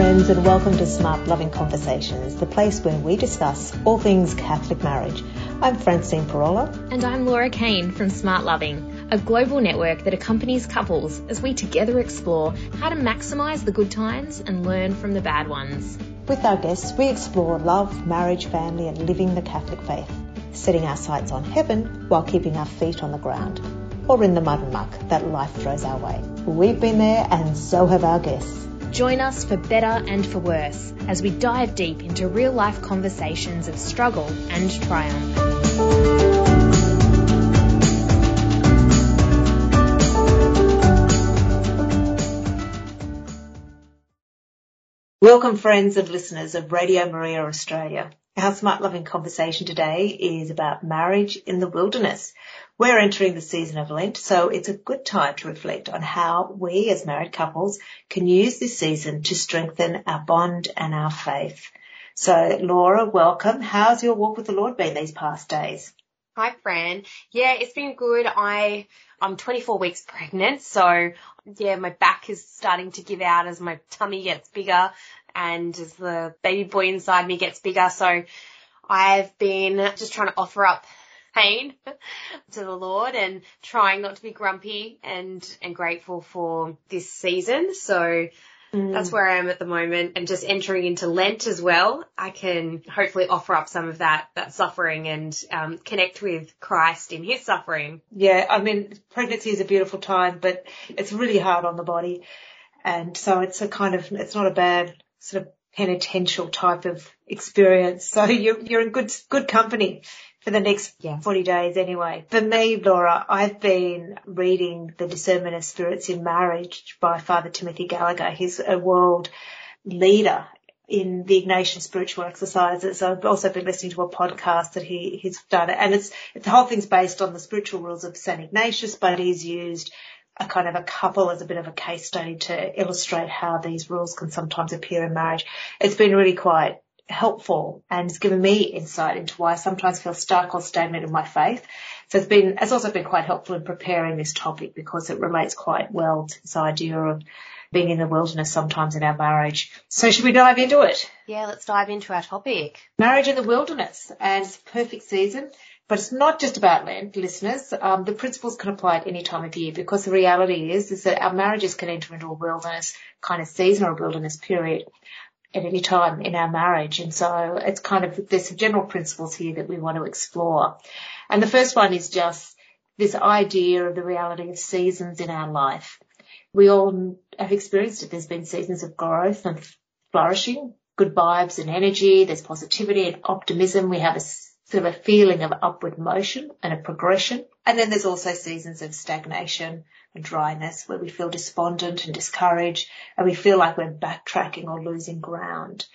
friends, and welcome to Smart Loving Conversations, the place where we discuss all things Catholic marriage. I'm Francine Pirola. And I'm Laura Kane from Smart Loving, a global network that accompanies couples as we together explore how to maximise the good times and learn from the bad ones. With our guests, we explore love, marriage, family, and living the Catholic faith, setting our sights on heaven while keeping our feet on the ground, or in the mud and muck that life throws our way. We've been there, and so have our guests. Join us for better and for worse as we dive deep into real life conversations of struggle and triumph. Welcome, friends and listeners of Radio Maria Australia. Our Smart Loving conversation today is about marriage in the wilderness. We're entering the season of Lent, so it's a good time to reflect on how we as married couples can use this season to strengthen our bond and our faith. So Laura, welcome. How's your walk with the Lord been these past days? Hi, Fran. Yeah, it's been good. I, I'm 24 weeks pregnant, so yeah, my back is starting to give out as my tummy gets bigger and as the baby boy inside me gets bigger. So I've been just trying to offer up pain to the Lord and trying not to be grumpy and, and grateful for this season. So mm. that's where I am at the moment and just entering into Lent as well. I can hopefully offer up some of that, that suffering and, um, connect with Christ in his suffering. Yeah. I mean, pregnancy is a beautiful time, but it's really hard on the body. And so it's a kind of, it's not a bad sort of penitential type of experience. So you're, you're in good, good company for the next yeah. 40 days anyway. For me, Laura, I've been reading The Discernment of Spirits in Marriage by Father Timothy Gallagher. He's a world leader in the Ignatian spiritual exercises. I've also been listening to a podcast that he, he's done and it's, the whole thing's based on the spiritual rules of St. Ignatius, but he's used a kind of a couple as a bit of a case study to illustrate how these rules can sometimes appear in marriage. It's been really quite helpful and it's given me insight into why I sometimes feel stuck or stagnant in my faith. So it's been, it's also been quite helpful in preparing this topic because it relates quite well to this idea of being in the wilderness sometimes in our marriage. So should we dive into it? Yeah, let's dive into our topic. Marriage in the wilderness and it's a perfect season. But it's not just about Lent, listeners. Um, the principles can apply at any time of year because the reality is, is that our marriages can enter into a wilderness kind of season or a wilderness period at any time in our marriage. And so it's kind of, there's some general principles here that we want to explore. And the first one is just this idea of the reality of seasons in our life. We all have experienced it. There's been seasons of growth and flourishing, good vibes and energy. There's positivity and optimism. We have a sort of a feeling of upward motion and a progression. And then there's also seasons of stagnation and dryness where we feel despondent and discouraged and we feel like we're backtracking or losing ground.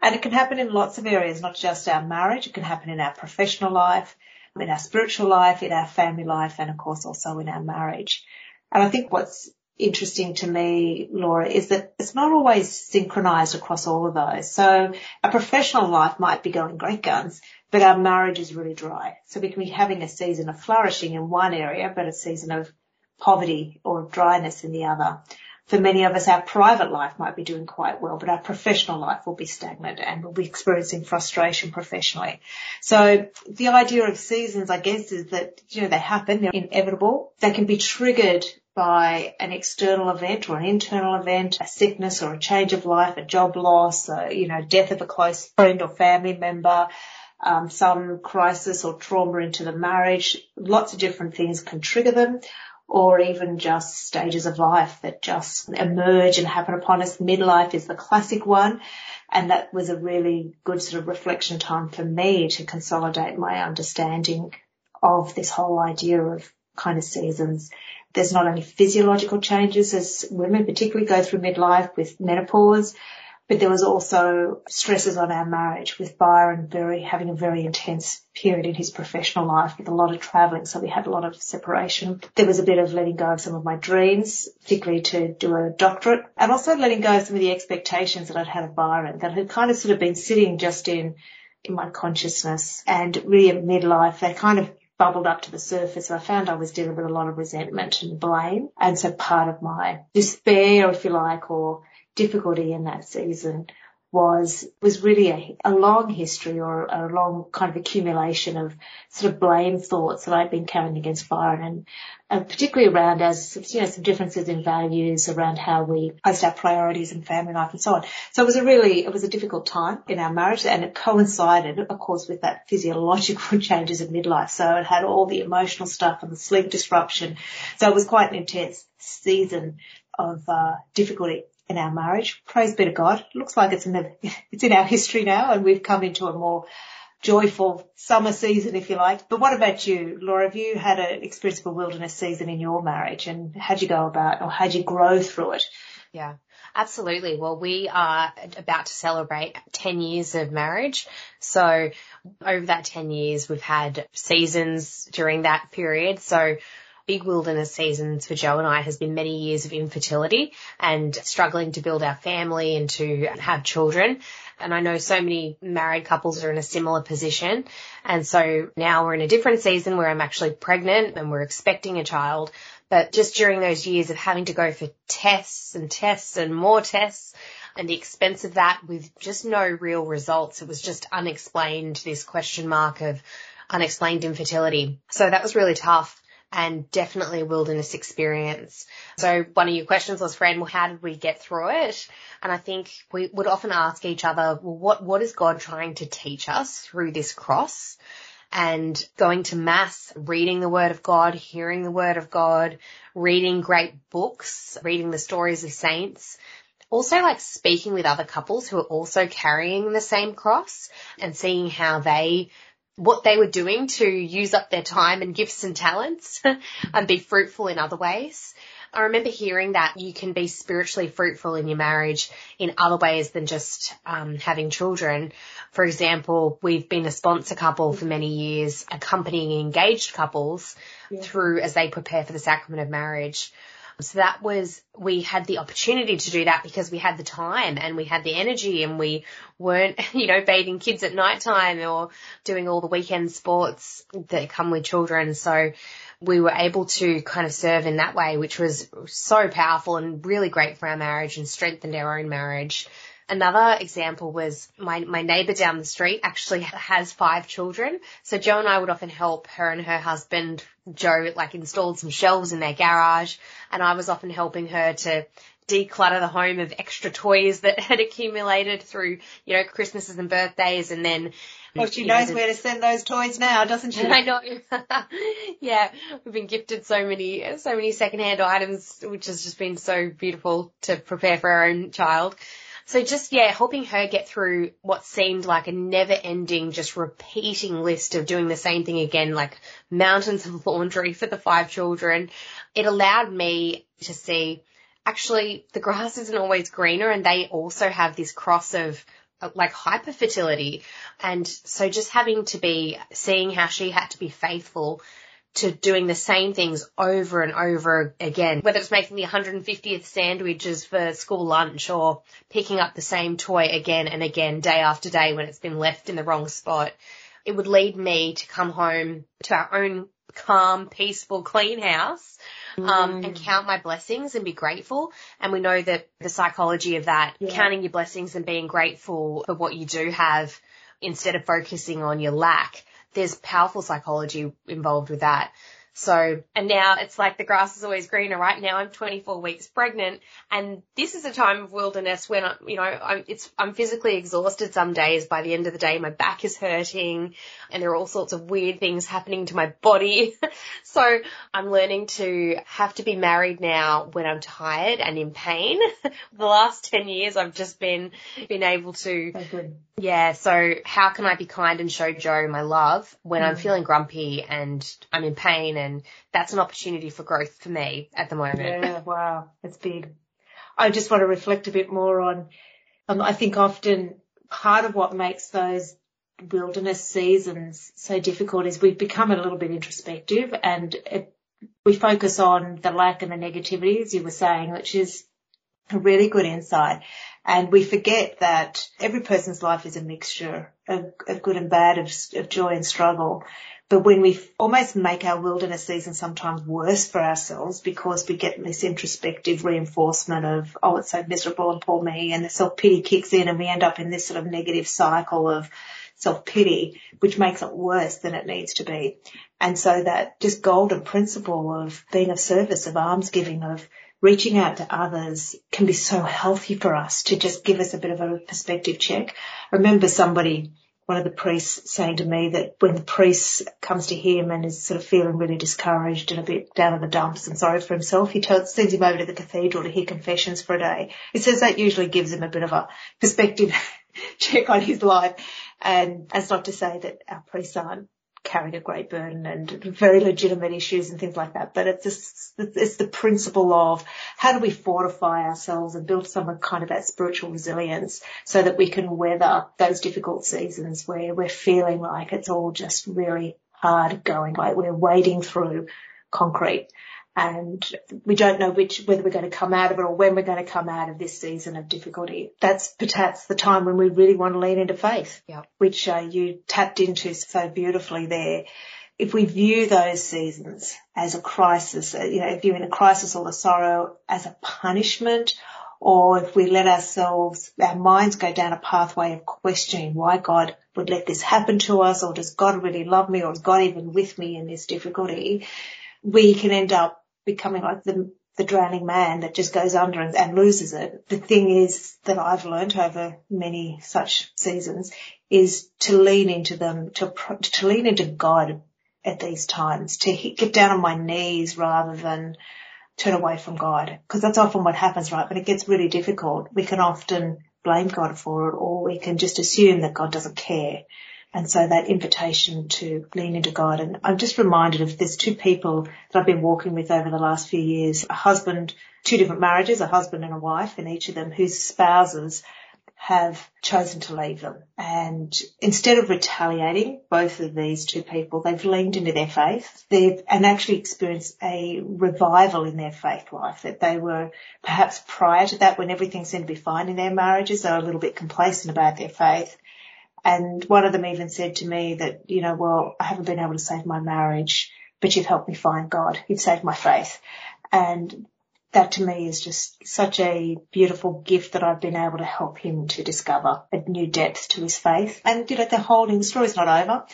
And it can happen in lots of areas, not just our marriage. It can happen in our professional life, in our spiritual life, in our family life, and of course also in our marriage. And I think what's interesting to me, Laura, is that it's not always synchronized across all of those. So a professional life might be going great guns, but our marriage is really dry. So we can be having a season of flourishing in one area, but a season of poverty or dryness in the other. For many of us, our private life might be doing quite well, but our professional life will be stagnant and we'll be experiencing frustration professionally. So the idea of seasons, I guess, is that, you know, they happen, they're inevitable. They can be triggered by an external event or an internal event, a sickness or a change of life, a job loss, you know, death of a close friend or family member, um, some crisis or trauma into the marriage. Lots of different things can trigger them or even just stages of life that just emerge and happen upon us. Midlife is the classic one. And that was a really good sort of reflection time for me to consolidate my understanding of this whole idea of kind of seasons. There's not only physiological changes as women particularly go through midlife with menopause, but there was also stresses on our marriage with Byron very having a very intense period in his professional life with a lot of travelling, so we had a lot of separation. There was a bit of letting go of some of my dreams, particularly to do a doctorate, and also letting go of some of the expectations that I'd had of Byron that had kind of sort of been sitting just in in my consciousness and really at midlife they kind of bubbled up to the surface. I found I was dealing with a lot of resentment and blame. And so part of my despair, if you like, or difficulty in that season was was really a, a long history or a long kind of accumulation of sort of blame thoughts that I'd been carrying against Byron and, and particularly around as you know some differences in values around how we post our priorities in family life and so on. So it was a really it was a difficult time in our marriage and it coincided of course with that physiological changes of midlife. So it had all the emotional stuff and the sleep disruption. So it was quite an intense season of uh, difficulty in our marriage. Praise be to God. looks like it's in the, it's in our history now and we've come into a more joyful summer season, if you like. But what about you, Laura? Have you had an experience of a wilderness season in your marriage and how'd you go about or how'd you grow through it? Yeah. Absolutely. Well, we are about to celebrate 10 years of marriage. So over that 10 years, we've had seasons during that period. So big wilderness seasons for Joe and I has been many years of infertility and struggling to build our family and to have children. And I know so many married couples are in a similar position. And so now we're in a different season where I'm actually pregnant and we're expecting a child. But just during those years of having to go for tests and tests and more tests and the expense of that with just no real results, it was just unexplained, this question mark of unexplained infertility. So that was really tough and definitely a wilderness experience. So one of your questions was, Fran, well, how did we get through it? And I think we would often ask each other, well, what, what is God trying to teach us through this cross? And going to mass, reading the word of God, hearing the word of God, reading great books, reading the stories of saints, also like speaking with other couples who are also carrying the same cross and seeing how they what they were doing to use up their time and gifts and talents and be fruitful in other ways. I remember hearing that you can be spiritually fruitful in your marriage in other ways than just um, having children. For example, we've been a sponsor couple for many years, accompanying engaged couples yeah. through as they prepare for the sacrament of marriage. So that was, we had the opportunity to do that because we had the time and we had the energy and we weren't, you know, bathing kids at night time or doing all the weekend sports that come with children. So we were able to kind of serve in that way, which was so powerful and really great for our marriage and strengthened our own marriage. Another example was my, my neighbor down the street actually has five children. So Joe and I would often help her and her husband, Joe, like installed some shelves in their garage and I was often helping her to declutter the home of extra toys that had accumulated through, you know, Christmases and birthdays and then well, she knows know, where to send those toys now, doesn't she? I know. yeah, we've been gifted so many, so many secondhand items, which has just been so beautiful to prepare for our own child. So just, yeah, helping her get through what seemed like a never ending, just repeating list of doing the same thing again, like mountains of laundry for the five children. It allowed me to see actually the grass isn't always greener and they also have this cross of uh, like hyperfertility. And so just having to be seeing how she had to be faithful to doing the same things over and over again, whether it's making the 150th sandwiches for school lunch or picking up the same toy again and again, day after day when it's been left in the wrong spot. It would lead me to come home to our own calm, peaceful, clean house, um, mm. and count my blessings and be grateful. And we know that the psychology of that, yeah. counting your blessings and being grateful for what you do have instead of focusing on your lack there's powerful psychology involved with that. So, and now it's like the grass is always greener, right? Now I'm 24 weeks pregnant and this is a time of wilderness when I, you know, I'm, it's, I'm physically exhausted some days. By the end of the day, my back is hurting and there are all sorts of weird things happening to my body. so I'm learning to have to be married now when I'm tired and in pain. the last 10 years I've just been, been able to, yeah. So how can I be kind and show Joe my love when mm. I'm feeling grumpy and I'm in pain and that's an opportunity for growth for me at the moment. Yeah. Wow. That's big. I just want to reflect a bit more on, um, I think often part of what makes those wilderness seasons so difficult is we've become a little bit introspective and it, we focus on the lack and the negativity, as you were saying, which is a really good insight. And we forget that every person's life is a mixture of, of good and bad, of, of joy and struggle. But when we almost make our wilderness season sometimes worse for ourselves because we get this introspective reinforcement of, oh, it's so miserable and poor me and the self-pity kicks in and we end up in this sort of negative cycle of self-pity, which makes it worse than it needs to be. And so that just golden principle of being of service, of almsgiving, of reaching out to others can be so healthy for us to just give us a bit of a perspective check. I remember somebody, one of the priests saying to me that when the priest comes to him and is sort of feeling really discouraged and a bit down in the dumps and sorry for himself, he tells, sends him over to the cathedral to hear confessions for a day. He says that usually gives him a bit of a perspective check on his life. And that's not to say that our priests aren't carrying a great burden and very legitimate issues and things like that. But it's just, it's the principle of how do we fortify ourselves and build some kind of that spiritual resilience so that we can weather those difficult seasons where we're feeling like it's all just really hard going, like we're wading through concrete and we don't know which whether we're going to come out of it or when we're going to come out of this season of difficulty. That's perhaps the time when we really want to lean into faith, which uh, you tapped into so beautifully there. If we view those seasons as a crisis, uh, you know, viewing the crisis or the sorrow as a punishment, or if we let ourselves, our minds go down a pathway of questioning why God would let this happen to us, or does God really love me, or is God even with me in this difficulty, we can end up becoming like the the drowning man that just goes under and, and loses it. The thing is that I've learned over many such seasons is to lean into them, to to lean into God at these times, to hit, get down on my knees rather than turn away from God. Because that's often what happens, right? When it gets really difficult, we can often blame God for it or we can just assume that God doesn't care. And so that invitation to lean into God. And I'm just reminded of there's two people that I've been walking with over the last few years, a husband, two different marriages, a husband and a wife, and each of them whose spouses have chosen to leave them. And instead of retaliating, both of these two people, they've leaned into their faith. They've and actually experienced a revival in their faith life that they were perhaps prior to that when everything seemed to be fine in their marriages, they were a little bit complacent about their faith. And one of them even said to me that, you know, well, I haven't been able to save my marriage, but you've helped me find God. You've saved my faith. And that to me is just such a beautiful gift that I've been able to help him to discover a new depth to his faith. And, you know, the holding, story's not over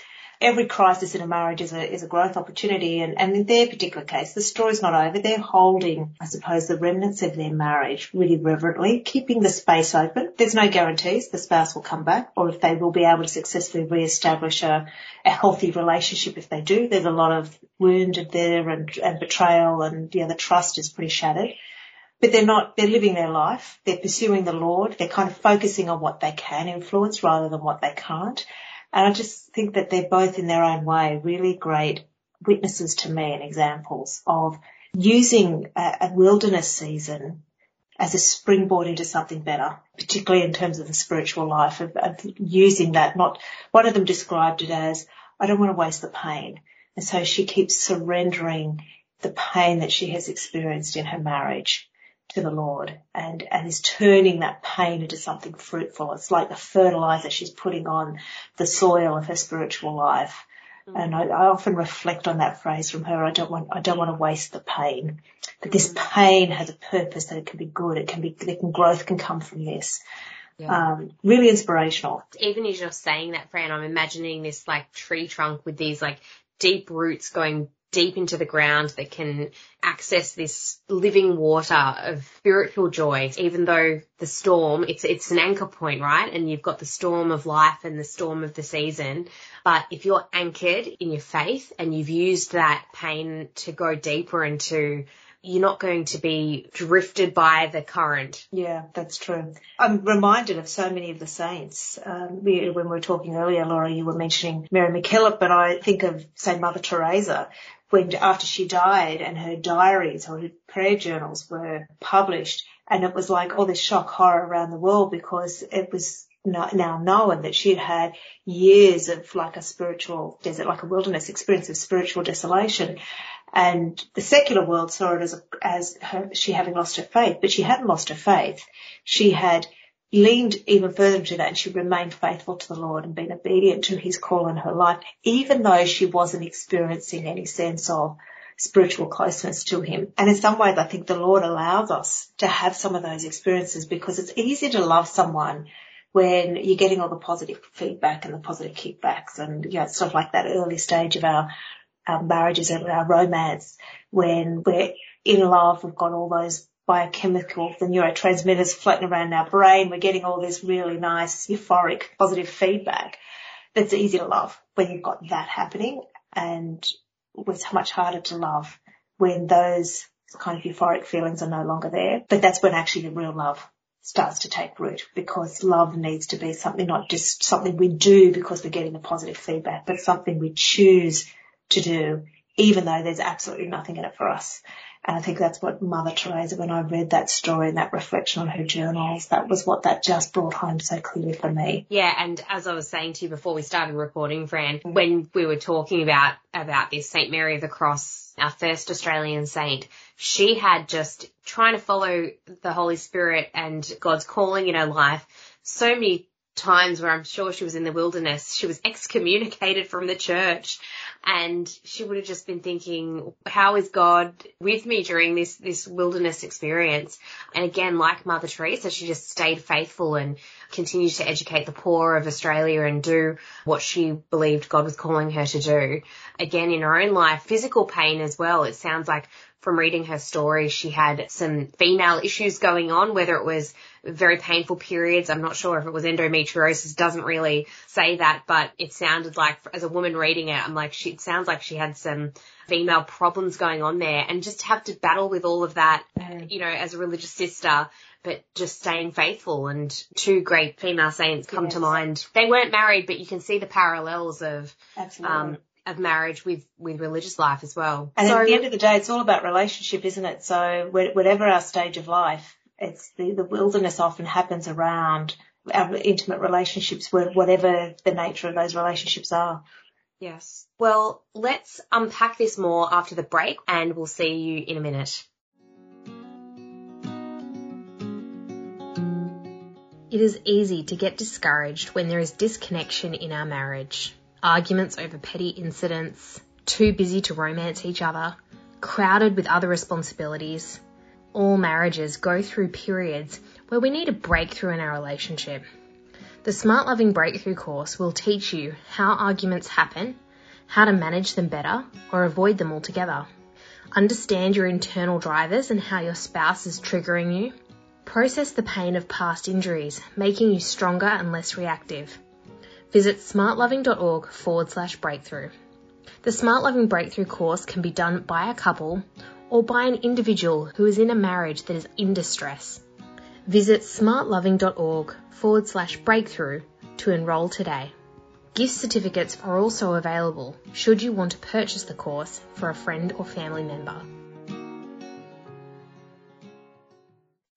every crisis in a marriage is a, is a growth opportunity. And, and in their particular case, the story's not over. They're holding, I suppose, the remnants of their marriage really reverently, keeping the space open. There's no guarantees the spouse will come back or if they will be able to successfully re-establish a, a healthy relationship if they do. There's a lot of wounded there and, and betrayal and, yeah, the trust is pretty shattered but they're not, they're living their life. They're pursuing the Lord. They're kind of focusing on what they can influence rather than what they can't. And I just think that they're both in their own way really great witnesses to me and examples of using a, a wilderness season as a springboard into something better, particularly in terms of the spiritual life of, of, using that. Not one of them described it as, I don't want to waste the pain. And so she keeps surrendering the pain that she has experienced in her marriage to the Lord and, and is turning that pain into something fruitful. It's like the fertilizer she's putting on the soil of her spiritual life. Mm. And I, I, often reflect on that phrase from her. I don't want, I don't want to waste the pain. That this mm. pain has a purpose, that it can be good. It can be, it can, growth can come from this. Yeah. Um, really inspirational. Even as you're saying that, Fran, I'm imagining this like tree trunk with these like deep roots going deep into the ground that can access this living water of spiritual joy, even though the storm, it's, it's an anchor point, right? And you've got the storm of life and the storm of the season. But if you're anchored in your faith and you've used that pain to go deeper into you're not going to be drifted by the current. Yeah, that's true. I'm reminded of so many of the saints. Um, we, when we were talking earlier, Laura, you were mentioning Mary MacKillop, but I think of, say, Mother Teresa, when after she died and her diaries or her prayer journals were published and it was like all this shock horror around the world because it was now known that she'd had years of like a spiritual desert, like a wilderness experience of spiritual desolation. And the secular world saw it as, as her, she having lost her faith, but she hadn't lost her faith. She had leaned even further into that and she remained faithful to the Lord and been obedient to his call in her life, even though she wasn't experiencing any sense of spiritual closeness to him. And in some ways, I think the Lord allows us to have some of those experiences because it's easy to love someone when you're getting all the positive feedback and the positive kickbacks and, you know, stuff like that early stage of our, our marriages and our romance when we're in love, we've got all those biochemicals, the neurotransmitters floating around our brain. We're getting all this really nice, euphoric, positive feedback. That's easy to love when you've got that happening and it's much harder to love when those kind of euphoric feelings are no longer there. But that's when actually the real love starts to take root because love needs to be something not just something we do because we're getting the positive feedback, but something we choose to do even though there's absolutely nothing in it for us. And I think that's what Mother Teresa, when I read that story and that reflection on her journals, that was what that just brought home so clearly for me. Yeah, and as I was saying to you before we started recording, Fran, when we were talking about about this Saint Mary of the Cross, our first Australian saint, she had just trying to follow the Holy Spirit and God's calling in her life so many times where I'm sure she was in the wilderness. She was excommunicated from the church and she would have just been thinking, how is God with me during this, this wilderness experience? And again, like Mother Teresa, she just stayed faithful and continued to educate the poor of Australia and do what she believed God was calling her to do. Again, in her own life, physical pain as well. It sounds like from reading her story, she had some female issues going on, whether it was very painful periods. I'm not sure if it was endometriosis, doesn't really say that, but it sounded like as a woman reading it, I'm like, she, it sounds like she had some female problems going on there and just have to battle with all of that, you know, as a religious sister but just staying faithful and two great female saints come yes. to mind. They weren't married, but you can see the parallels of um, of marriage with, with religious life as well. And so, at the end of the day, it's all about relationship, isn't it? So whatever our stage of life, it's the, the wilderness often happens around our intimate relationships, whatever the nature of those relationships are. Yes. Well, let's unpack this more after the break and we'll see you in a minute. It is easy to get discouraged when there is disconnection in our marriage arguments over petty incidents, too busy to romance each other, crowded with other responsibilities. All marriages go through periods where we need a breakthrough in our relationship. The Smart Loving Breakthrough course will teach you how arguments happen, how to manage them better or avoid them altogether. Understand your internal drivers and how your spouse is triggering you. Process the pain of past injuries, making you stronger and less reactive. Visit smartloving.org forward slash breakthrough. The Smart Loving Breakthrough course can be done by a couple or by an individual who is in a marriage that is in distress. Visit smartloving.org forward slash breakthrough to enrol today. Gift certificates are also available should you want to purchase the course for a friend or family member.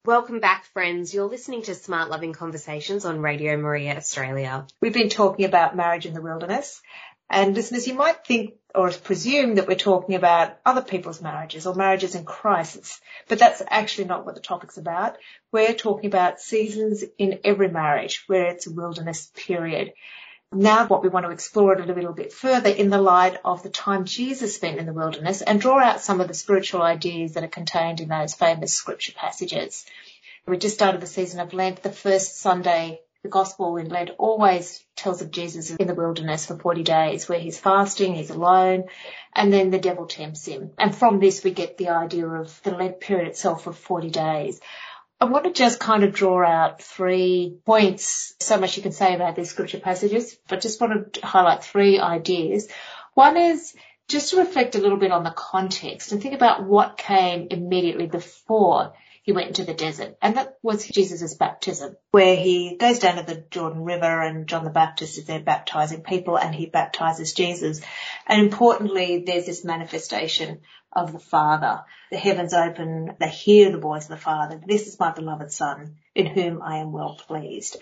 Welcome back, friends. You're listening to Smart Loving Conversations on Radio Maria Australia. We've been talking about marriage in the wilderness. And listeners, you might think or presume that we're talking about other people's marriages or marriages in crisis, but that's actually not what the topic's about. We're talking about seasons in every marriage where it's a wilderness period. Now what we want to explore it a little bit further in the light of the time Jesus spent in the wilderness and draw out some of the spiritual ideas that are contained in those famous scripture passages. We just started the season of Lent. The first Sunday, the gospel in Lent always tells of Jesus in the wilderness for 40 days where he's fasting, he's alone, and then the devil tempts him. And from this we get the idea of the Lent period itself of 40 days. I want to just kind of draw out three points. So much you can say about these scripture passages, but just want to highlight three ideas. One is just to reflect a little bit on the context and think about what came immediately before he went into the desert. And that was Jesus' baptism, where he goes down to the Jordan River and John the Baptist is there baptizing people and he baptizes Jesus. And importantly, there's this manifestation of the Father. The heavens open, they hear the voice of the Father. This is my beloved Son, in whom I am well pleased.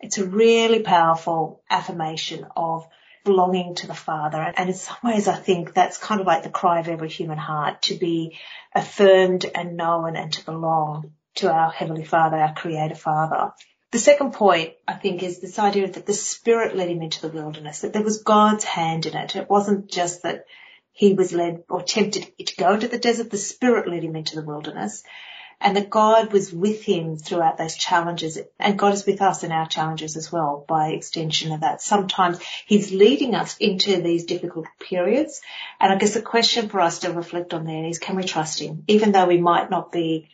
It's a really powerful affirmation of belonging to the Father. And in some ways, I think that's kind of like the cry of every human heart to be affirmed and known and to belong to our Heavenly Father, our Creator Father. The second point, I think, is this idea that the Spirit led him into the wilderness, that there was God's hand in it. It wasn't just that he was led or tempted to go into the desert, the Spirit led him into the wilderness and that God was with him throughout those challenges and God is with us in our challenges as well by extension of that. Sometimes he's leading us into these difficult periods and I guess the question for us to reflect on there is can we trust him even though we might not be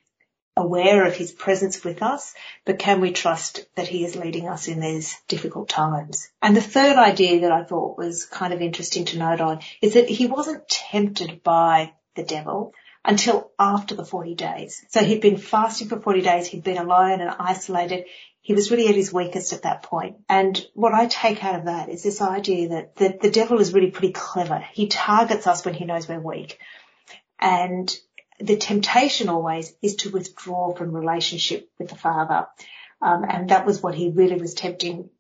aware of his presence with us, but can we trust that he is leading us in these difficult times? And the third idea that I thought was kind of interesting to note on is that he wasn't tempted by the devil until after the 40 days. So he'd been fasting for 40 days. He'd been alone and isolated. He was really at his weakest at that point. And what I take out of that is this idea that the, the devil is really pretty clever. He targets us when he knows we're weak. And the temptation always is to withdraw from relationship with the Father. Um, and that was what he really was tempting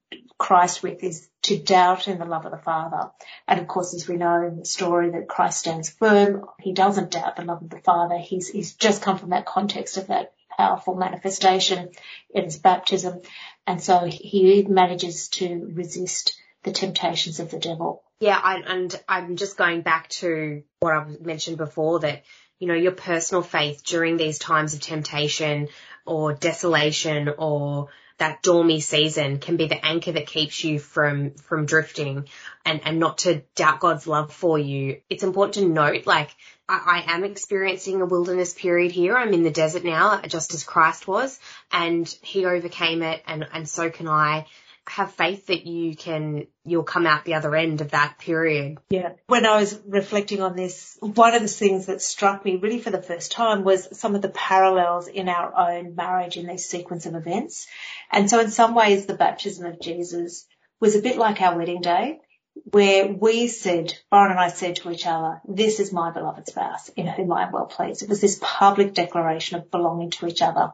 Christ with is to doubt in the love of the Father. And of course, as we know in the story that Christ stands firm, he doesn't doubt the love of the Father. He's, he's just come from that context of that powerful manifestation in his baptism. And so he manages to resist the temptations of the devil. Yeah, I, and I'm just going back to what I've mentioned before that you know, your personal faith during these times of temptation or desolation or that dormy season can be the anchor that keeps you from, from drifting and, and not to doubt God's love for you. It's important to note, like, I, I am experiencing a wilderness period here. I'm in the desert now, just as Christ was, and he overcame it and, and so can I have faith that you can, you'll come out the other end of that period. Yeah. When I was reflecting on this, one of the things that struck me really for the first time was some of the parallels in our own marriage in this sequence of events. And so in some ways, the baptism of Jesus was a bit like our wedding day where we said, Byron and I said to each other, this is my beloved spouse in whom I am well pleased. It was this public declaration of belonging to each other.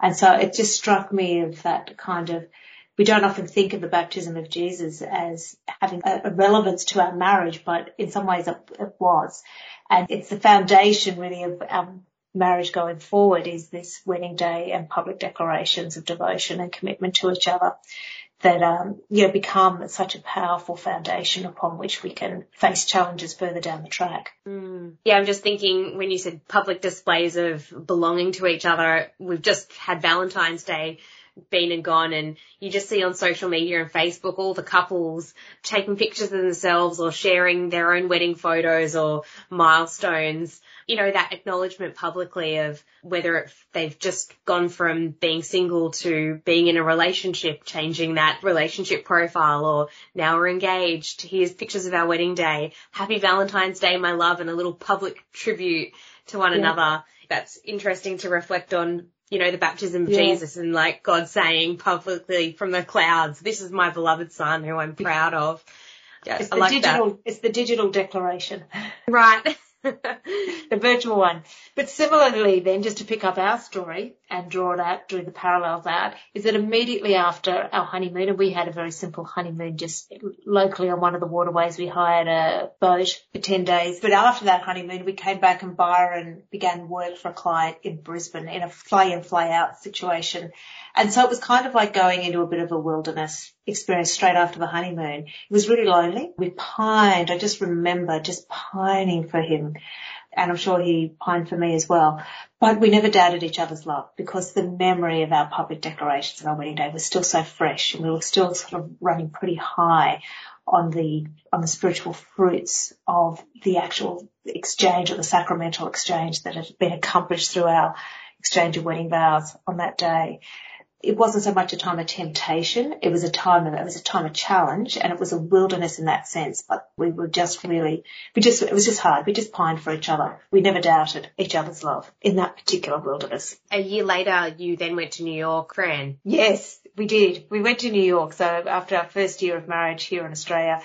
And so it just struck me of that kind of we don't often think of the baptism of Jesus as having a, relevance to our marriage, but in some ways it, it was. And it's the foundation really of our marriage going forward is this wedding day and public declarations of devotion and commitment to each other that um, you know become such a powerful foundation upon which we can face challenges further down the track. Mm. Yeah, I'm just thinking when you said public displays of belonging to each other, we've just had Valentine's Day been and gone and you just see on social media and Facebook all the couples taking pictures of themselves or sharing their own wedding photos or milestones. You know, that acknowledgement publicly of whether they've just gone from being single to being in a relationship, changing that relationship profile or now we're engaged. Here's pictures of our wedding day. Happy Valentine's Day, my love, and a little public tribute to one yeah. another. That's interesting to reflect on you know, the baptism of yeah. Jesus and like God saying publicly from the clouds, this is my beloved son who I'm proud of. Yeah, it's I the like digital, that. it's the digital declaration. Right. the virtual one. But similarly then, just to pick up our story and draw it out, draw the parallels out, is that immediately after our honeymoon, and we had a very simple honeymoon just locally on one of the waterways, we hired a boat for 10 days. But after that honeymoon, we came back and Byron began work for a client in Brisbane in a fly in, fly out situation. And so it was kind of like going into a bit of a wilderness experience straight after the honeymoon. It was really lonely. We pined. I just remember just pining for him. And I'm sure he pined for me as well. But we never doubted each other's love because the memory of our public declarations on our wedding day was still so fresh and we were still sort of running pretty high on the, on the spiritual fruits of the actual exchange or the sacramental exchange that had been accomplished through our exchange of wedding vows on that day it wasn't so much a time of temptation. It was a time of, it was a time of challenge and it was a wilderness in that sense, but we were just really, we just, it was just hard. We just pined for each other. We never doubted each other's love in that particular wilderness. A year later, you then went to New York, Fran. Yes, we did. We went to New York. So after our first year of marriage here in Australia,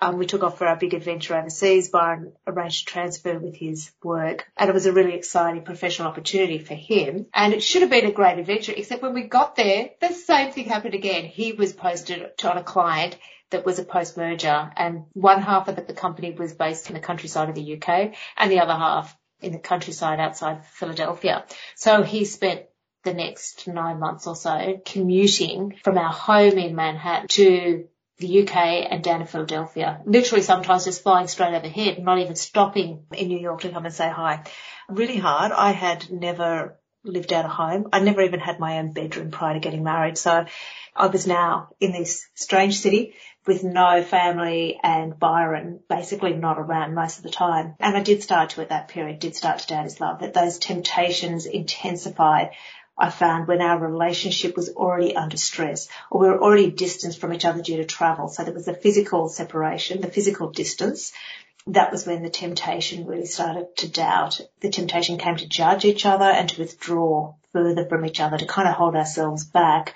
um, we took off for our big adventure overseas. Byron arranged transfer with his work and it was a really exciting professional opportunity for him. And it should have been a great adventure, except when we got there, the same thing happened again. He was posted on a client that was a post-merger and one half of the company was based in the countryside of the UK and the other half in the countryside outside Philadelphia. So he spent the next nine months or so commuting from our home in Manhattan to the UK and down to Philadelphia. Literally sometimes just flying straight overhead, not even stopping in New York to come and say hi. Really hard. I had never lived out of home. I never even had my own bedroom prior to getting married. So I was now in this strange city with no family and Byron basically not around most of the time. And I did start to at that period, did start to doubt his love, that those temptations intensified I found when our relationship was already under stress or we were already distanced from each other due to travel. So there was the physical separation, the physical distance. That was when the temptation really started to doubt. The temptation came to judge each other and to withdraw further from each other, to kind of hold ourselves back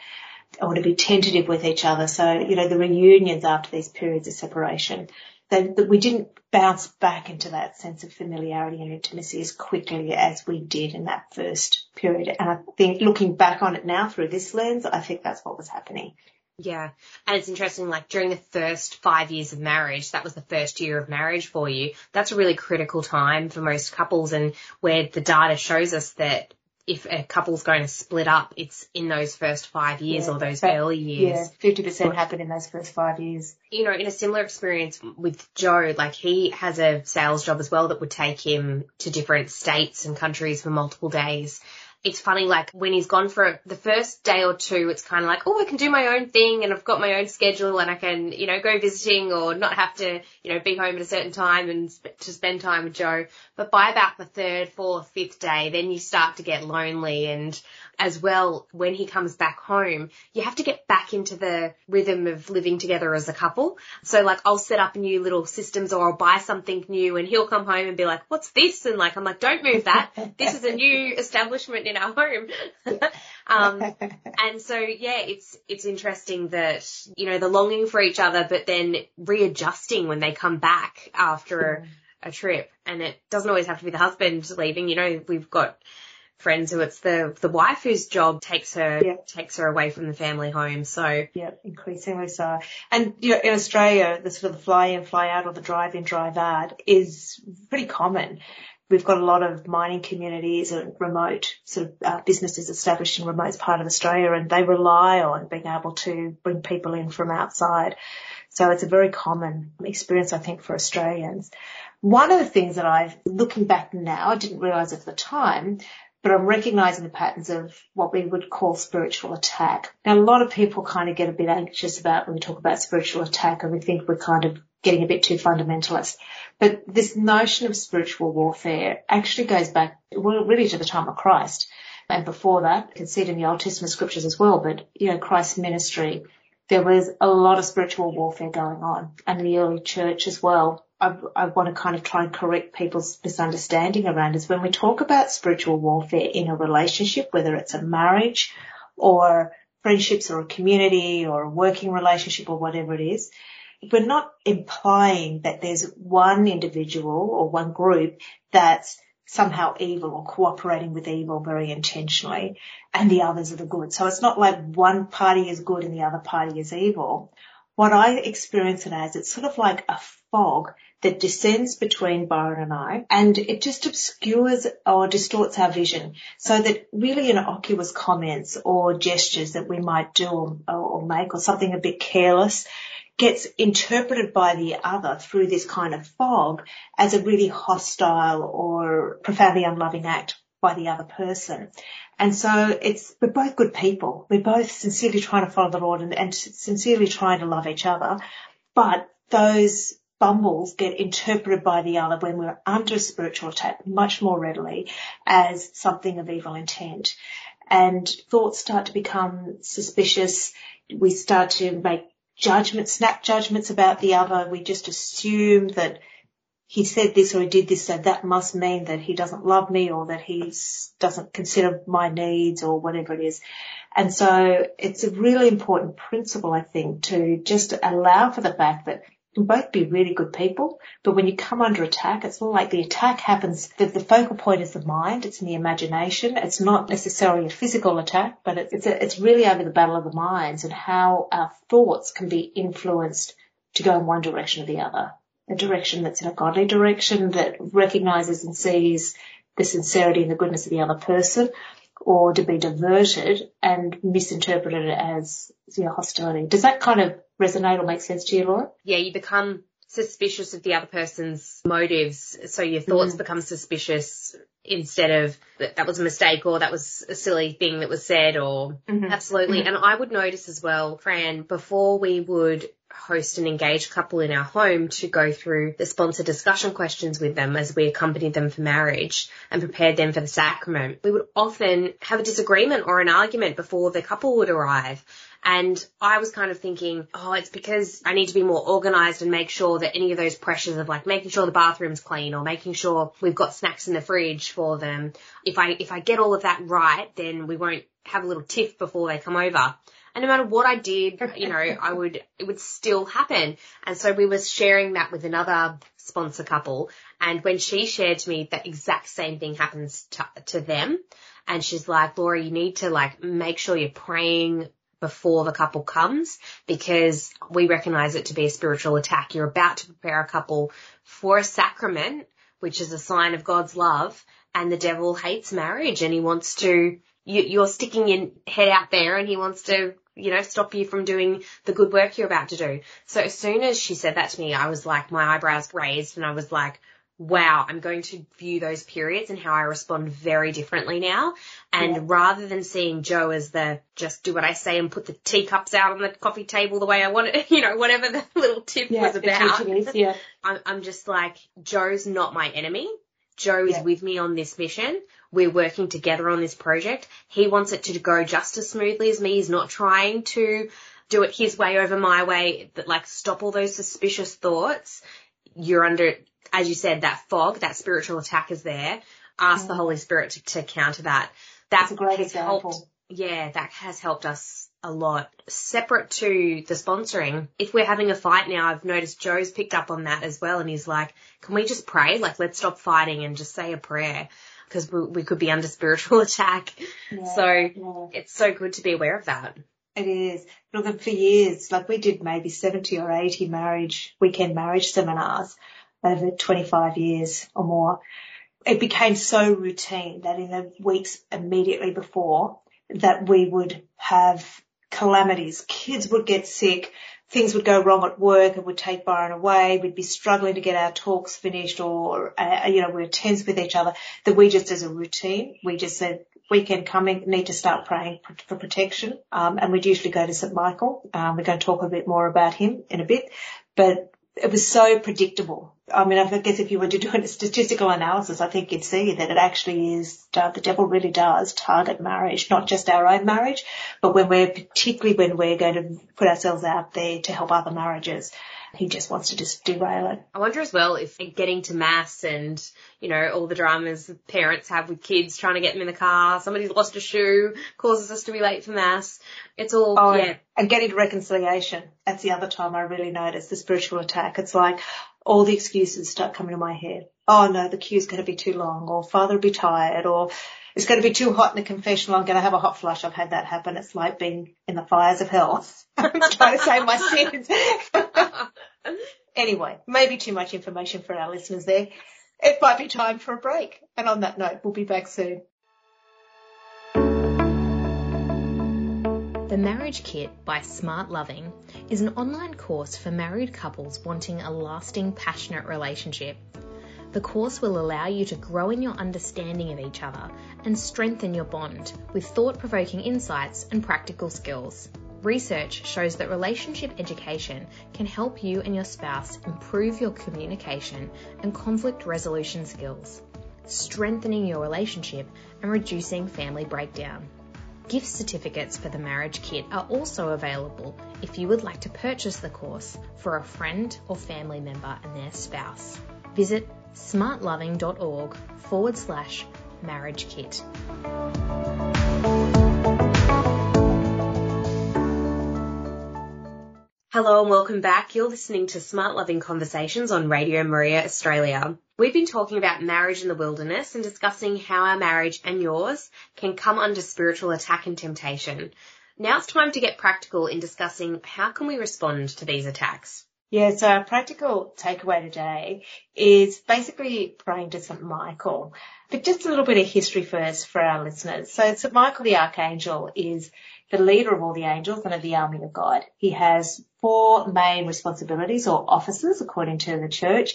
or to be tentative with each other. So, you know, the reunions after these periods of separation that, that we didn't bounce back into that sense of familiarity and intimacy as quickly as we did in that first period. And I think looking back on it now through this lens, I think that's what was happening. Yeah. And it's interesting, like during the first five years of marriage, that was the first year of marriage for you. That's a really critical time for most couples and where the data shows us that if a couple's going to split up, it's in those first five years yeah, or those early years. Yeah, 50% happen in those first five years. You know, in a similar experience with Joe, like he has a sales job as well that would take him to different states and countries for multiple days it's funny, like when he's gone for the first day or two, it's kind of like, oh, I can do my own thing and I've got my own schedule and I can, you know, go visiting or not have to, you know, be home at a certain time and sp- to spend time with Joe. But by about the third, fourth, fifth day, then you start to get lonely and as well, when he comes back home, you have to get back into the rhythm of living together as a couple. So like I'll set up new little systems or I'll buy something new and he'll come home and be like, what's this? And like, I'm like, don't move that. This is a new establishment in our home. um, and so yeah, it's, it's interesting that, you know, the longing for each other, but then readjusting when they come back after a, a trip. And it doesn't always have to be the husband leaving. You know, we've got friends who it's the the wife whose job takes her yeah. takes her away from the family home. So yeah, increasingly so. And you know, in Australia, the sort of the fly in, fly out, or the drive in, drive out is pretty common. We've got a lot of mining communities and remote sort of uh, businesses established in remote part of Australia, and they rely on being able to bring people in from outside. So it's a very common experience, I think, for Australians. One of the things that I've, looking back now, I didn't realise at the time, but I'm recognizing the patterns of what we would call spiritual attack. Now, a lot of people kind of get a bit anxious about when we talk about spiritual attack and we think we're kind of getting a bit too fundamentalist. But this notion of spiritual warfare actually goes back, really to the time of Christ. And before that, you can see it in the Old Testament scriptures as well, but, you know, Christ's ministry, there was a lot of spiritual warfare going on and in the early church as well. I, I want to kind of try and correct people's misunderstanding around is when we talk about spiritual warfare in a relationship, whether it's a marriage or friendships or a community or a working relationship or whatever it is, we're not implying that there's one individual or one group that's somehow evil or cooperating with evil very intentionally and the others are the good. So it's not like one party is good and the other party is evil. What I experience it as, it's sort of like a fog that descends between Byron and I and it just obscures or distorts our vision so that really innocuous comments or gestures that we might do or, or make or something a bit careless gets interpreted by the other through this kind of fog as a really hostile or profoundly unloving act by the other person. And so it's, we're both good people. We're both sincerely trying to follow the Lord and, and sincerely trying to love each other. But those bumbles get interpreted by the other when we're under spiritual attack much more readily as something of evil intent. And thoughts start to become suspicious. We start to make judgments, snap judgments about the other. We just assume that he said this or he did this, so that must mean that he doesn't love me or that he doesn't consider my needs or whatever it is. And so it's a really important principle, I think, to just allow for the fact that can both be really good people, but when you come under attack, it's not like the attack happens, the, the focal point is the mind, it's in the imagination, it's not necessarily a physical attack, but it, it's, a, it's really over the battle of the minds and how our thoughts can be influenced to go in one direction or the other. A direction that's in a godly direction that recognizes and sees the sincerity and the goodness of the other person, or to be diverted and misinterpreted as you know, hostility. Does that kind of resonate or make sense to you, Laura? Yeah, you become suspicious of the other person's motives. So your thoughts mm. become suspicious instead of that, that was a mistake or that was a silly thing that was said or mm-hmm. absolutely. Mm-hmm. And I would notice as well, Fran, before we would host an engaged couple in our home to go through the sponsor discussion questions with them as we accompanied them for marriage and prepared them for the sacrament. We would often have a disagreement or an argument before the couple would arrive. And I was kind of thinking, oh, it's because I need to be more organized and make sure that any of those pressures of like making sure the bathroom's clean or making sure we've got snacks in the fridge for them. If I, if I get all of that right, then we won't have a little tiff before they come over. And no matter what I did, you know, I would, it would still happen. And so we were sharing that with another sponsor couple. And when she shared to me that exact same thing happens to, to them, and she's like, Laura, you need to like make sure you're praying before the couple comes because we recognize it to be a spiritual attack. You're about to prepare a couple for a sacrament, which is a sign of God's love, and the devil hates marriage and he wants to, you, are sticking your head out there and he wants to, you know, stop you from doing the good work you're about to do. So as soon as she said that to me, I was like, my eyebrows raised and I was like, wow, I'm going to view those periods and how I respond very differently now. And yeah. rather than seeing Joe as the just do what I say and put the teacups out on the coffee table the way I want it, you know, whatever the little tip yeah, was about. Is, yeah. I'm, I'm just like, Joe's not my enemy. Joe is with me on this mission. We're working together on this project. He wants it to go just as smoothly as me. He's not trying to do it his way over my way, but like stop all those suspicious thoughts. You're under as you said, that fog, that spiritual attack is there. Ask mm. the Holy Spirit to, to counter that. That's a great example. Helped, yeah, that has helped us a lot. Separate to the sponsoring, if we're having a fight now, I've noticed Joe's picked up on that as well and he's like, can we just pray? Like, let's stop fighting and just say a prayer because we, we, could be under spiritual attack. Yeah, so yeah. it's so good to be aware of that. It is. Look, for years, like we did maybe 70 or 80 marriage, weekend marriage seminars over 25 years or more. It became so routine that in the weeks immediately before that we would have calamities. Kids would get sick, things would go wrong at work, it would take Byron away, we'd be struggling to get our talks finished or, uh, you know, we are tense with each other, that we just as a routine, we just said, weekend coming, need to start praying for protection. Um, and we'd usually go to St. Michael. Um, we're going to talk a bit more about him in a bit, but it was so predictable. I mean, I guess if you were to do a statistical analysis, I think you'd see that it actually is, uh, the devil really does target marriage, not just our own marriage, but when we're, particularly when we're going to put ourselves out there to help other marriages. He just wants to just derail it. I wonder as well if getting to mass and, you know, all the dramas parents have with kids trying to get them in the car, somebody's lost a shoe, causes us to be late for mass. It's all, oh, yeah. And getting to reconciliation. That's the other time I really noticed the spiritual attack. It's like all the excuses start coming to my head. Oh no, the queue's going to be too long or father will be tired or it's going to be too hot in the confessional. I'm going to have a hot flush. I've had that happen. It's like being in the fires of hell. I'm trying to save my sins. anyway, maybe too much information for our listeners there. It might be time for a break. And on that note, we'll be back soon. The Marriage Kit by Smart Loving is an online course for married couples wanting a lasting, passionate relationship. The course will allow you to grow in your understanding of each other and strengthen your bond with thought provoking insights and practical skills. Research shows that relationship education can help you and your spouse improve your communication and conflict resolution skills, strengthening your relationship and reducing family breakdown. Gift certificates for the Marriage Kit are also available if you would like to purchase the course for a friend or family member and their spouse. Visit smartloving.org forward slash marriage kit. Hello and welcome back. You're listening to Smart Loving Conversations on Radio Maria Australia. We've been talking about marriage in the wilderness and discussing how our marriage and yours can come under spiritual attack and temptation. Now it's time to get practical in discussing how can we respond to these attacks. Yeah, so our practical takeaway today is basically praying to St. Michael. But just a little bit of history first for our listeners. So St. Michael the Archangel is the leader of all the angels and of the army of God. He has four main responsibilities or offices according to the church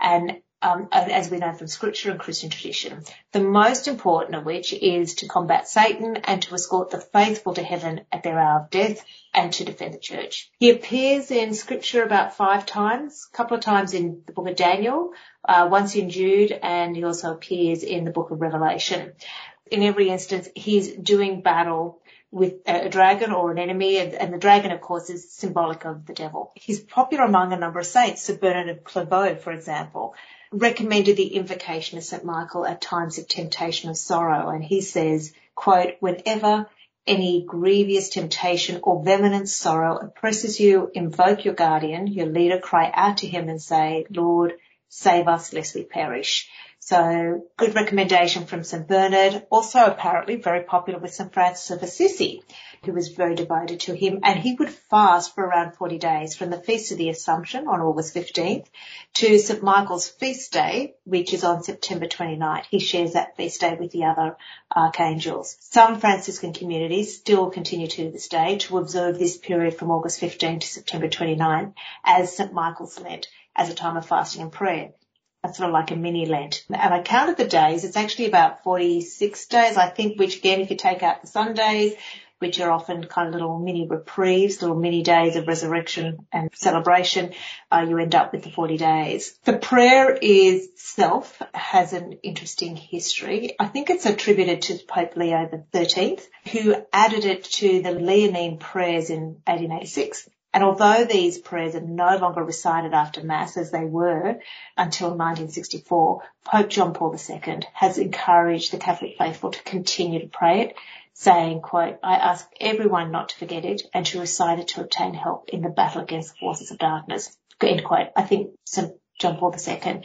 and um, as we know from scripture and Christian tradition. The most important of which is to combat Satan and to escort the faithful to heaven at their hour of death and to defend the church. He appears in scripture about five times, a couple of times in the book of Daniel, uh, once in Jude, and he also appears in the book of Revelation. In every instance, he's doing battle with a dragon or an enemy, and, and, the dragon, of course, is symbolic of the devil. He's popular among a number of saints, St. Bernard of Clairvaux, for example, recommended the invocation of St. Michael at times of temptation or sorrow. And he says, quote, whenever any grievous temptation or vehement sorrow oppresses you, invoke your guardian, your leader, cry out to him and say, Lord, save us lest we perish. So good recommendation from St. Bernard. Also apparently very popular with St. Francis of Assisi who was very devoted to him, and he would fast for around 40 days from the Feast of the Assumption on August 15th to St. Michael's Feast Day, which is on September 29th. He shares that feast day with the other archangels. Some Franciscan communities still continue to this day to observe this period from August 15th to September 29 as St. Michael's Lent, as a time of fasting and prayer. Sort of like a mini Lent. And I counted the days. It's actually about 46 days, I think, which again, if you take out the Sundays, which are often kind of little mini reprieves, little mini days of resurrection and celebration, uh, you end up with the 40 days. The prayer itself has an interesting history. I think it's attributed to Pope Leo XIII, who added it to the Leonine prayers in 1886. And although these prayers are no longer recited after Mass as they were until 1964, Pope John Paul II has encouraged the Catholic faithful to continue to pray it saying, quote, I ask everyone not to forget it and to recite it to obtain help in the battle against the forces of darkness. End quote. I think St. John Paul II,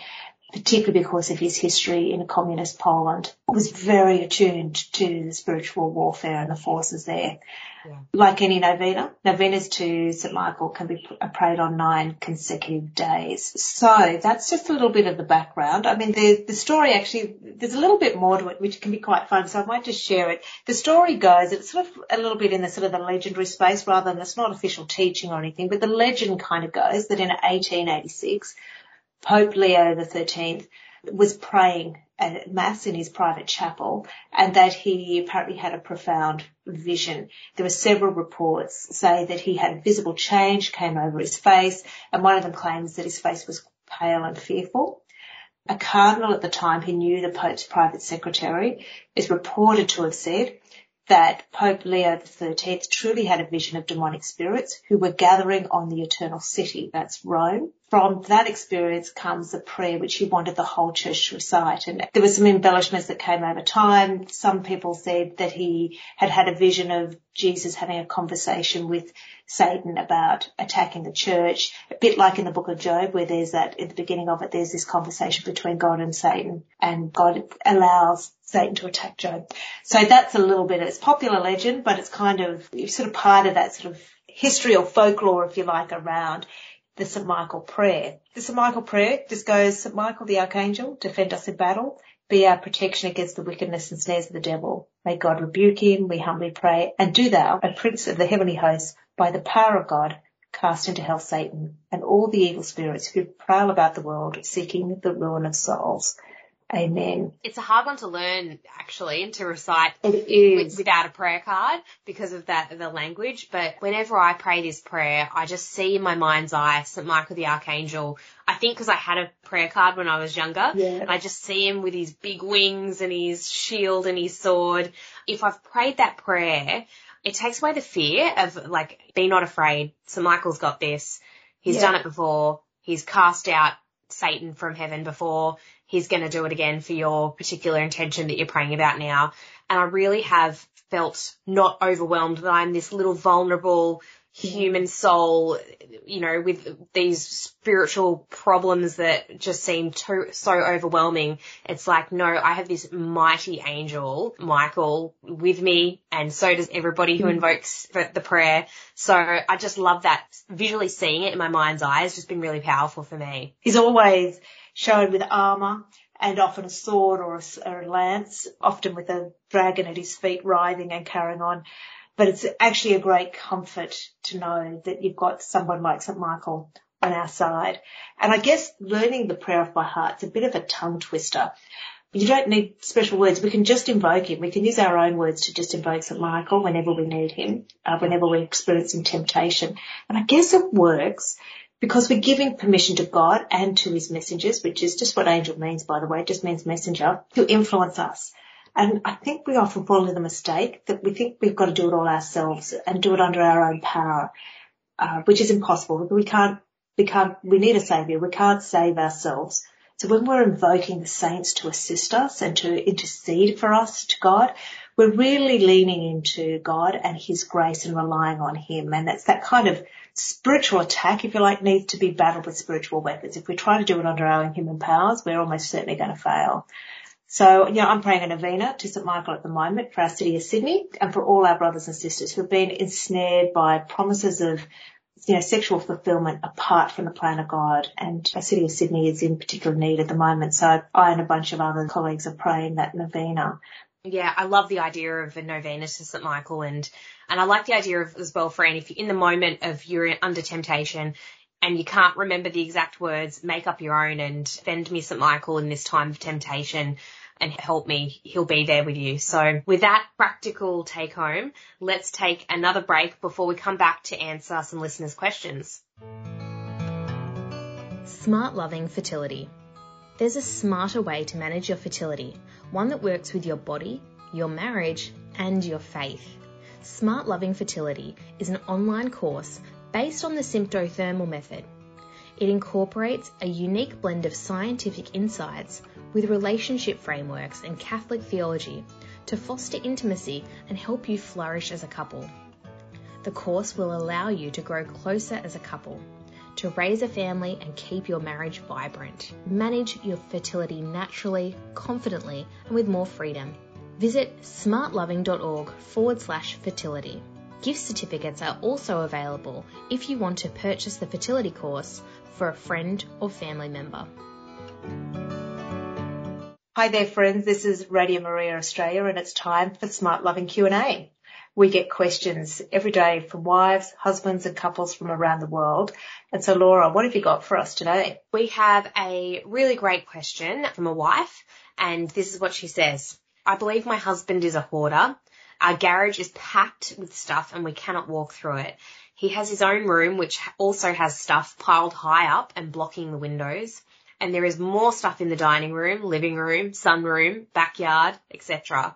particularly because of his history in communist Poland, was very attuned to the spiritual warfare and the forces there. Yeah. Like any novena, novenas to St. Michael can be prayed on nine consecutive days. So that's just a little bit of the background. I mean, the, the story actually, there's a little bit more to it, which can be quite fun. So I might just share it. The story goes, it's sort of a little bit in the sort of the legendary space rather than it's not official teaching or anything, but the legend kind of goes that in 1886, Pope Leo XIII was praying at mass in his private chapel and that he apparently had a profound vision. There were several reports say that he had visible change came over his face and one of them claims that his face was pale and fearful. A cardinal at the time who knew the Pope's private secretary is reported to have said that Pope Leo XIII truly had a vision of demonic spirits who were gathering on the eternal city, that's Rome. From that experience comes a prayer which he wanted the whole church to recite. And there were some embellishments that came over time. Some people said that he had had a vision of Jesus having a conversation with Satan about attacking the church, a bit like in the book of Job where there's that, at the beginning of it, there's this conversation between God and Satan and God allows Satan to attack Job. So that's a little bit, it's popular legend, but it's kind of, sort of part of that sort of history or folklore, if you like, around the St. Michael prayer. The St. Michael prayer just goes, St. Michael the Archangel, defend us in battle, be our protection against the wickedness and snares of the devil. May God rebuke him, we humbly pray, and do thou, O Prince of the heavenly hosts, by the power of God, cast into hell Satan and all the evil spirits who prowl about the world seeking the ruin of souls. Amen. It's a hard one to learn actually and to recite with, without a prayer card because of that, the language. But whenever I pray this prayer, I just see in my mind's eye St. Michael the Archangel. I think because I had a prayer card when I was younger. Yeah. And I just see him with his big wings and his shield and his sword. If I've prayed that prayer, it takes away the fear of like, be not afraid. St. Michael's got this. He's yeah. done it before. He's cast out Satan from heaven before he's going to do it again for your particular intention that you're praying about now. And I really have felt not overwhelmed that I'm this little vulnerable human soul, you know, with these spiritual problems that just seem too, so overwhelming. It's like, no, I have this mighty angel, Michael, with me, and so does everybody who mm. invokes the prayer. So I just love that visually seeing it in my mind's eye has just been really powerful for me. He's always shown with armor and often a sword or a, or a lance, often with a dragon at his feet writhing and carrying on. But it's actually a great comfort to know that you've got someone like St. Michael on our side. And I guess learning the prayer of by heart is a bit of a tongue twister. You don't need special words. We can just invoke him. We can use our own words to just invoke St. Michael whenever we need him, uh, whenever we're experiencing temptation. And I guess it works because we're giving permission to God and to his messengers, which is just what angel means, by the way. It just means messenger to influence us. And I think we often fall into the mistake that we think we've got to do it all ourselves and do it under our own power, uh, which is impossible. We can't, we can't, we need a savior. We can't save ourselves. So when we're invoking the saints to assist us and to intercede for us to God, we're really leaning into God and His grace and relying on Him. And that's that kind of spiritual attack, if you like, needs to be battled with spiritual weapons. If we try to do it under our own human powers, we're almost certainly going to fail. So, you know, I'm praying a novena to St. Michael at the moment for our city of Sydney and for all our brothers and sisters who have been ensnared by promises of, you know, sexual fulfillment apart from the plan of God. And our city of Sydney is in particular need at the moment. So I and a bunch of other colleagues are praying that novena. Yeah, I love the idea of a novena to St. Michael and, and I like the idea of as well, Fran, if you're in the moment of you're under temptation and you can't remember the exact words, make up your own and send me St. Michael in this time of temptation and help me. He'll be there with you. So with that practical take home, let's take another break before we come back to answer some listeners' questions. Smart loving fertility. There's a smarter way to manage your fertility, one that works with your body, your marriage, and your faith. Smart Loving Fertility is an online course based on the symptothermal method. It incorporates a unique blend of scientific insights with relationship frameworks and Catholic theology to foster intimacy and help you flourish as a couple. The course will allow you to grow closer as a couple to raise a family and keep your marriage vibrant. Manage your fertility naturally, confidently, and with more freedom. Visit smartloving.org forward slash fertility. Gift certificates are also available if you want to purchase the fertility course for a friend or family member. Hi there friends, this is Radio Maria Australia and it's time for Smart Loving Q&A we get questions every day from wives, husbands and couples from around the world. And so Laura, what have you got for us today? We have a really great question from a wife and this is what she says. I believe my husband is a hoarder. Our garage is packed with stuff and we cannot walk through it. He has his own room which also has stuff piled high up and blocking the windows. And there is more stuff in the dining room, living room, sunroom, backyard, etc.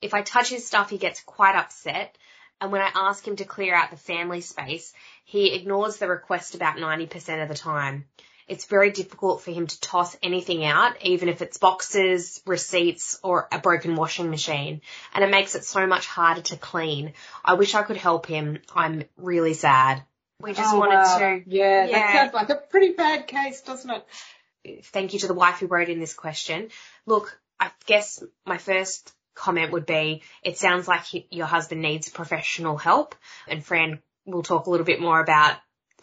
If I touch his stuff, he gets quite upset. And when I ask him to clear out the family space, he ignores the request about 90% of the time. It's very difficult for him to toss anything out, even if it's boxes, receipts, or a broken washing machine. And it makes it so much harder to clean. I wish I could help him. I'm really sad. We just oh, wanted wow. to. Yeah, yeah, that sounds like a pretty bad case, doesn't it? Thank you to the wife who wrote in this question. Look, I guess my first comment would be, it sounds like he, your husband needs professional help. And Fran will talk a little bit more about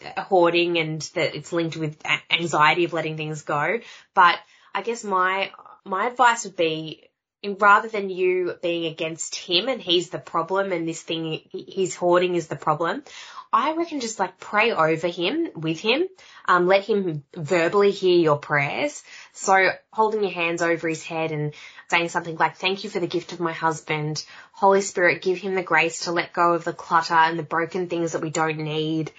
uh, hoarding and that it's linked with anxiety of letting things go. But I guess my, my advice would be rather than you being against him and he's the problem and this thing he's hoarding is the problem, I reckon just like pray over him, with him, um, let him verbally hear your prayers. So holding your hands over his head and saying something like, thank you for the gift of my husband. Holy Spirit, give him the grace to let go of the clutter and the broken things that we don't need.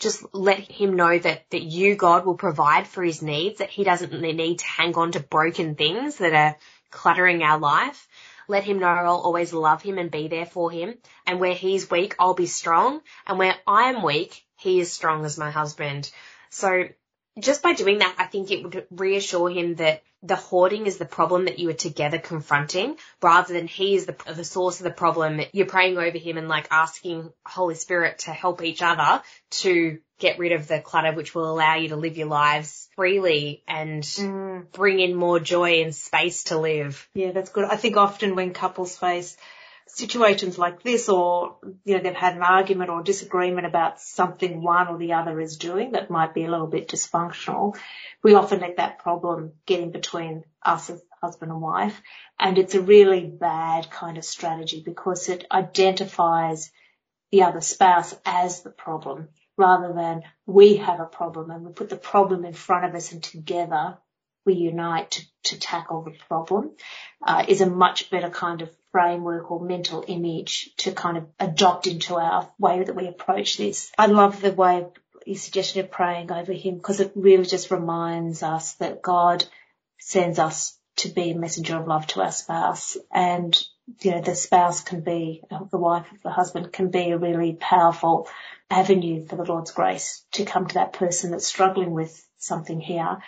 Just let him know that, that you, God, will provide for his needs, that he doesn't need to hang on to broken things that are cluttering our life. Let him know I'll always love him and be there for him. And where he's weak, I'll be strong. And where I am weak, he is strong as my husband. So just by doing that, I think it would reassure him that the hoarding is the problem that you are together confronting rather than he is the, the source of the problem. You're praying over him and like asking Holy Spirit to help each other to get rid of the clutter, which will allow you to live your lives freely and mm. bring in more joy and space to live. Yeah, that's good. I think often when couples face situations like this or, you know, they've had an argument or disagreement about something one or the other is doing that might be a little bit dysfunctional, we often let that problem get in between us as husband and wife. And it's a really bad kind of strategy because it identifies the other spouse as the problem rather than we have a problem and we put the problem in front of us and together we unite to, to tackle the problem uh, is a much better kind of framework or mental image to kind of adopt into our way that we approach this. I love the way you suggestion of praying over him because it really just reminds us that God sends us to be a messenger of love to our spouse and you know the spouse can be the wife of the husband can be a really powerful avenue for the Lord's grace to come to that person that's struggling with something here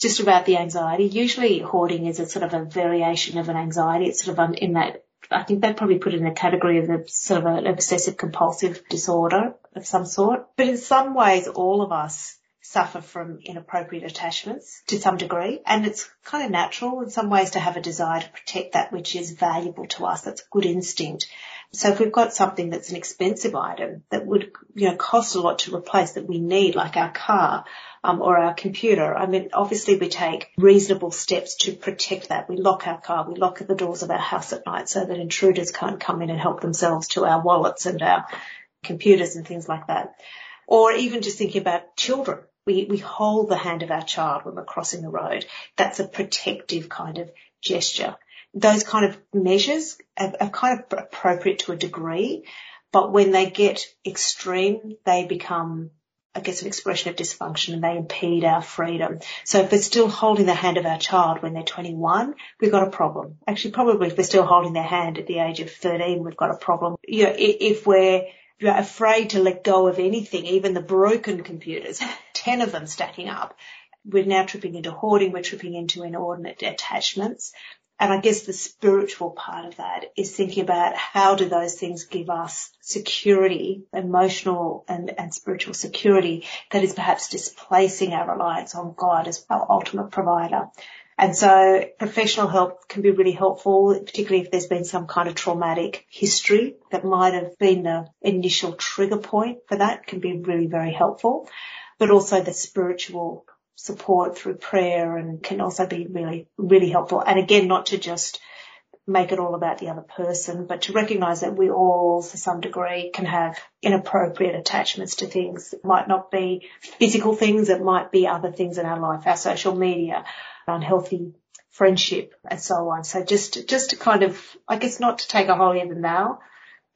just about the anxiety. Usually hoarding is a sort of a variation of an anxiety. It's sort of in that, I think they'd probably put it in the category of a sort of an obsessive compulsive disorder of some sort. But in some ways, all of us suffer from inappropriate attachments to some degree. And it's kind of natural in some ways to have a desire to protect that which is valuable to us. That's a good instinct. So if we've got something that's an expensive item that would, you know, cost a lot to replace that we need, like our car, um, or our computer. I mean, obviously we take reasonable steps to protect that. We lock our car, we lock the doors of our house at night so that intruders can't come in and help themselves to our wallets and our computers and things like that. Or even just thinking about children. We, we hold the hand of our child when we're crossing the road. That's a protective kind of gesture. Those kind of measures are, are kind of appropriate to a degree, but when they get extreme, they become I guess, an expression of dysfunction and they impede our freedom. So if we're still holding the hand of our child when they're 21, we've got a problem. Actually, probably if we're still holding their hand at the age of 13, we've got a problem. You know, if we're afraid to let go of anything, even the broken computers, 10 of them stacking up, we're now tripping into hoarding, we're tripping into inordinate attachments. And I guess the spiritual part of that is thinking about how do those things give us security, emotional and, and spiritual security that is perhaps displacing our reliance on God as our ultimate provider. And so professional help can be really helpful, particularly if there's been some kind of traumatic history that might have been the initial trigger point for that can be really very helpful. But also the spiritual support through prayer and can also be really, really helpful. And again, not to just make it all about the other person, but to recognize that we all, to some degree, can have inappropriate attachments to things. It might not be physical things, it might be other things in our life, our social media, unhealthy friendship and so on. So just, just to kind of, I guess not to take a holier than thou,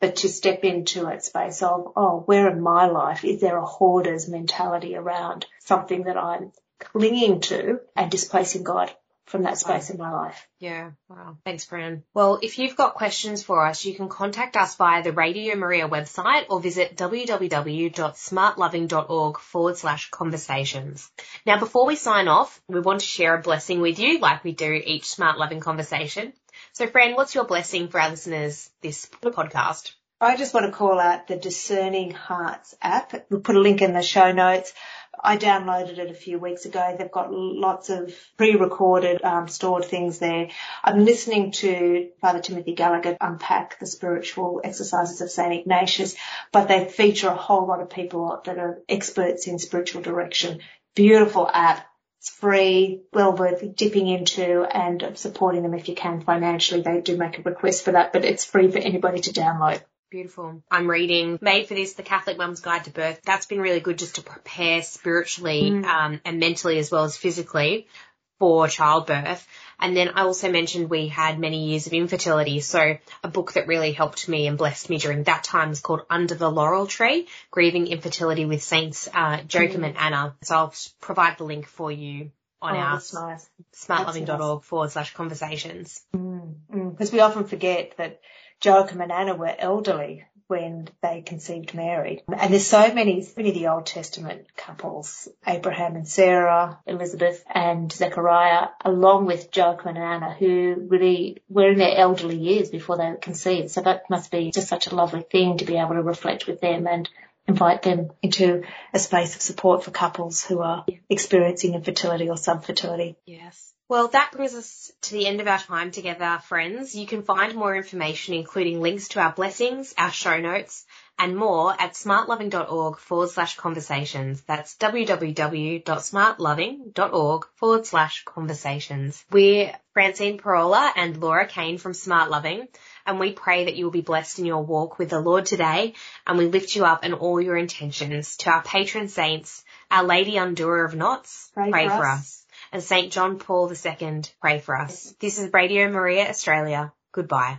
but to step into that space of, oh, where in my life is there a hoarder's mentality around something that I'm clinging to and displacing God from that space in my life. Yeah. Wow. Thanks, Fran. Well, if you've got questions for us, you can contact us via the Radio Maria website or visit www.smartloving.org forward slash conversations. Now, before we sign off, we want to share a blessing with you like we do each Smart Loving conversation. So, Fran, what's your blessing for our listeners this podcast? I just want to call out the Discerning Hearts app. We'll put a link in the show notes. I downloaded it a few weeks ago. They've got lots of pre-recorded, um, stored things there. I'm listening to Father Timothy Gallagher unpack the spiritual exercises of St. Ignatius, but they feature a whole lot of people that are experts in spiritual direction. Beautiful app. It's free, well worth dipping into and supporting them if you can financially. They do make a request for that, but it's free for anybody to download. Beautiful. I'm reading Made for This, The Catholic Mum's Guide to Birth. That's been really good just to prepare spiritually mm. um, and mentally as well as physically for childbirth. And then I also mentioned we had many years of infertility. So a book that really helped me and blessed me during that time is called Under the Laurel Tree, Grieving Infertility with Saints uh, Joachim mm. and Anna. So I'll provide the link for you on oh, our nice. smartloving.org nice. forward slash conversations. Because mm, mm. we often forget that Joachim and Anna were elderly when they conceived Mary. And there's so many, many of the Old Testament couples, Abraham and Sarah, Elizabeth and Zechariah, along with Joachim and Anna, who really were in their elderly years before they were conceived. So that must be just such a lovely thing to be able to reflect with them and invite them into a space of support for couples who are experiencing infertility or subfertility. Yes. Well, that brings us to the end of our time together, friends. You can find more information, including links to our blessings, our show notes, and more at smartloving.org forward slash conversations. That's www.smartloving.org forward slash conversations. We're Francine Pirola and Laura Kane from Smart Loving, and we pray that you will be blessed in your walk with the Lord today, and we lift you up in all your intentions. To our patron saints, Our Lady Undoer of Knots, Pray pray, for us. us. And St. John Paul II, pray for us. This is Radio Maria Australia. Goodbye.